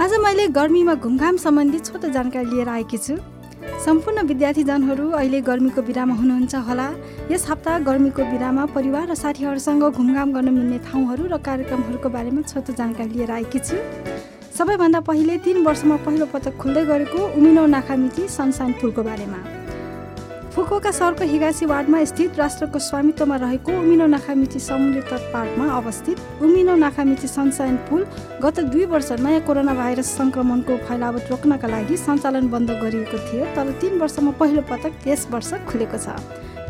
आज मैले गर्मीमा घुमघाम सम्बन्धी छोटो जानकारी लिएर आएकी छु। सम्पूर्ण विद्यार्थीजनहरू अहिले गर्मीको बिरामा हुनुहुन्छ होला। यस हप्ता गर्मीको बिरामा परिवार र साथीहरूसँग घुमघाम गर्न मिल्ने ठाउँहरू र कार्यक्रमहरूको बारेमा छोटो जानकारी लिएर आएकी छु। सबैभन्दा पहिले तिन वर्षमा पहिलो पटक खुल्दै गरेको उमिनो नाखामिची सनसाइन पुलको बारेमा। फुकुका सहरको हिगासी वार्डमा स्थित राष्ट्रको स्वामित्वमा रहेको उमिनो नाखामिची समुद्री तट पार्कमा अवस्थित उमिनो नाखामिची सनसाइन पुल गत दुई वर्ष नयाँ कोरोना भाइरस सङ्क्रमणको फैलावट रोक्नका लागि सञ्चालन बन्द गरिएको थियो तर तिन वर्षमा पहिलो पटक यस वर्ष खुलेको छ।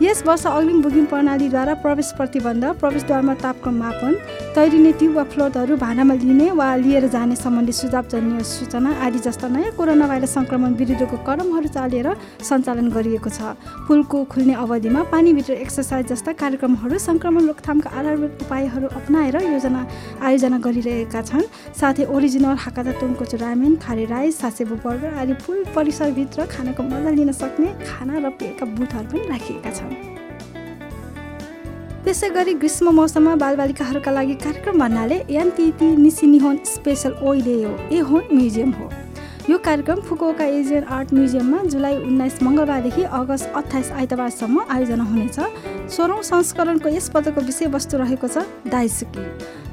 यस वर्ष अग्रिम बुकिङ प्रणालीद्वारा प्रवेश प्रतिबन्ध प्रवेशद्वारमा तापक्रम मापन तैरिने ट्युब वा फ्लोटहरू भाडामा लिने वा लिएर जाने सम्बन्धी सुझाव जन्य सूचना आदि जस्ता नयाँ कोरोना भाइरस सङ्क्रमण विरुद्धको कदमहरू चालेर सञ्चालन गरिएको छ। पुलको खुल्ने अवधिमा पानीभित्र एक्सर्साइज जस्ता कार्यक्रमहरू सङ्क्रमण रोकथामका आधारभूत उपायहरू अप्नाएर योजना आयोजना गरिरहेका छन्। साथै original Hakata tonkotsu ramen curry rice Sasebo burger आदि पुल परिसरभित्र खानाको मजा लिन सक्ने खाना र पेयका बुथहरू पनि राखिएका छन्। त्यसै गरी ग्रीष्म मौसममा बालबालिकाहरूका लागि कार्यक्रम भन्नाले एनटिटी निसिनिहोन स्पेसल ओइडेयो ए होन म्युजियम हो। यो कार्यक्रम फुकुओका एजियन आर्ट म्युजियममा जुलाई उन्नाइस मङ्गलबारदेखि अगस्त अठाइस आइतबारसम्म आयोजना हुनेछ। सोह्रौँ संस्करणको यस पदको विषयवस्तु रहेको छ दाइसुकी।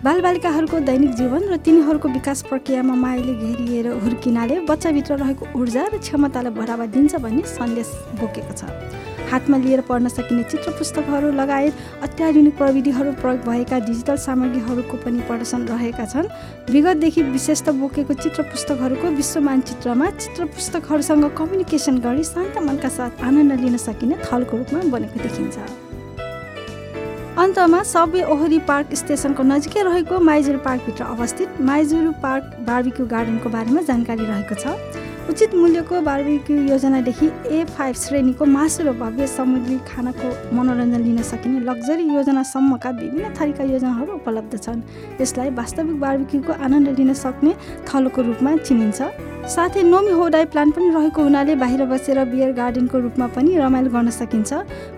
बालबालिकाहरूको दैनिक जीवन र तिनीहरूको विकास प्रक्रियामा मायाले घेरिएर हुर्किनाले बच्चाभित्र रहेको ऊर्जा र क्षमतालाई बढावा दिन्छ भन्ने सन्देश बोकेको छ। हातमा लिएर पढ्न सकिने चित्र पुस्तकहरू लगायत अत्याधुनिक प्रविधिहरू प्रयोग भएका डिजिटल सामग्रीहरूको पनि प्रदर्शन रहेका छन्। विगतदेखि विशेषता बोकेको चित्र पुस्तकहरूको विश्व मानचित्रमा चित्र पुस्तकहरूसँग कम्युनिकेसन गरी शान्त मनका साथ आनन्द लिन सकिने थलको रूपमा बनेको देखिन्छ। अन्तमा सबवे ओहरी पार्क स्टेसनको नजिकै रहेको माइजुरू पार्कभित्र अवस्थित माइजुरू पार्क बार्बिक्यू गार्डनको बारेमा जानकारी रहेको छ। उचित मूल्यको बार्बिक्यू योजनादेखि ए फाइभ श्रेणीको मासु र भव्य समुद्री खानाको मनोरञ्जन लिन सकिने लग्जरी योजनासम्मका विभिन्न थरीका योजनाहरू उपलब्ध छन्। यसलाई वास्तविक बार्बिक्यूको आनन्द लिन सक्ने थलोको रूपमा चिनिन्छ। साथै नोमी होडाई प्लान पनि रहेको हुनाले बाहिर बसेर बियर गार्डनको रूपमा पनि रमाइलो गर्न सकिन्छ।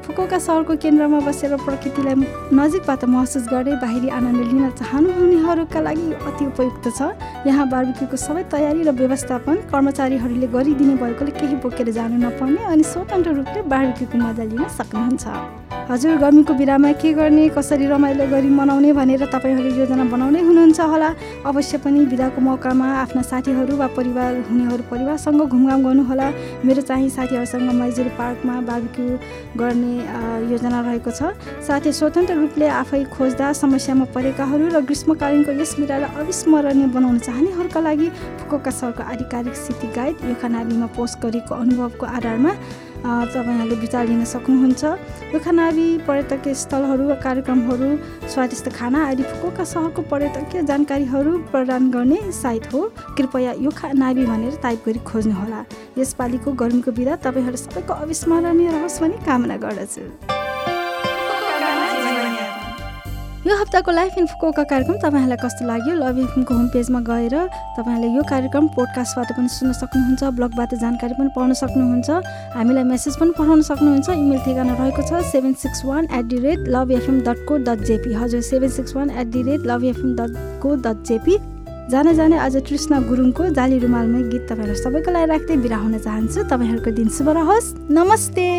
फुकोका सहरको केन्द्रमा बसेर प्रकृतिलाई नजिकबाट महसुस गर्दै बाहिरी आनन्द लिन चाहनुहुनेहरूका लागि अति उपयुक्त छ। यहाँ बार्बिक्यूको सबै तयारी र व्यवस्थापन कर्मचारीहरूले गरिदिने भएकोले केही बोकेर जानु नपर्ने अनि स्वतन्त्र रूपले बार्बिक्यूको मजा लिन सक्नुहुन्छ। हजुर गर्मीको बिरामा के गर्ने कसरी रमाइलो गरी मनाउने भनेर तपाईँहरू योजना बनाउँदै हुनुहुन्छ होला। अवश्य पनि बिदाको मौकामा आफ्ना साथीहरू वा परिवार हुनेहरू परिवारसँग घुमघाम गर्नुहोला मेरो चाहिँ साथीहरूसँग मैजुरी पार्कमा बाबिक्यू गर्ने योजना रहेको छ। साथै स्वतन्त्र रूपले आफै खोज्दा समस्यामा परेकाहरू र ग्रीष्मकालीनको यस बिरालाई अविस्मरणीय बनाउन चाहनेहरूका लागि फुकोका सरको आधिकारिक सिटी गाइड यो खनाबीमा पोस्ट गरेको अनुभवको आधारमा तपाईँहरूले विचार लिन सक्नुहुन्छ। रुखानाबी पर्यटकीय स्थलहरू कार्यक्रमहरू स्वादिष्ट खाना आदि फुकुका सहरको पर्यटकीय जानकारीहरू प्रदान गर्ने साइट हो। कृपया यो नाबी भनेर टाइप गरी खोज्नुहोला। यसपालिको गर्मीको बिदा। तपाईँहरू सबैको अविस्मरणीय रहोस् भन्ने कामना गर्दछु। यो हप्ताको लाइफ इन फुकोका कार्यक्रम तपाईँहरूलाई कस्तो लाग्यो? लभ एफएमको होम पेजमा गएर तपाईँहरूले यो कार्यक्रम पोडकास्टबाट पनि सुन्न सक्नुहुन्छ ब्लगबाट जानकारी पनि पाउन सक्नुहुन्छ हामीलाई मेसेज पनि पठाउन सक्नुहुन्छ। इमेल ठेगाना रहेको छ seven six one eight the rate love FM dot co dot JP हजुर seven six one eight the rate love FM dot co dot JP जाने जाने आज कृष्ण गुरुङको जाली रुमालमै गीत तपाईँहरू सबैको लागि राख्दै बिरा हुन चाहन्छु। तपाईँहरूको दिन शुभ रहोस्। नमस्ते।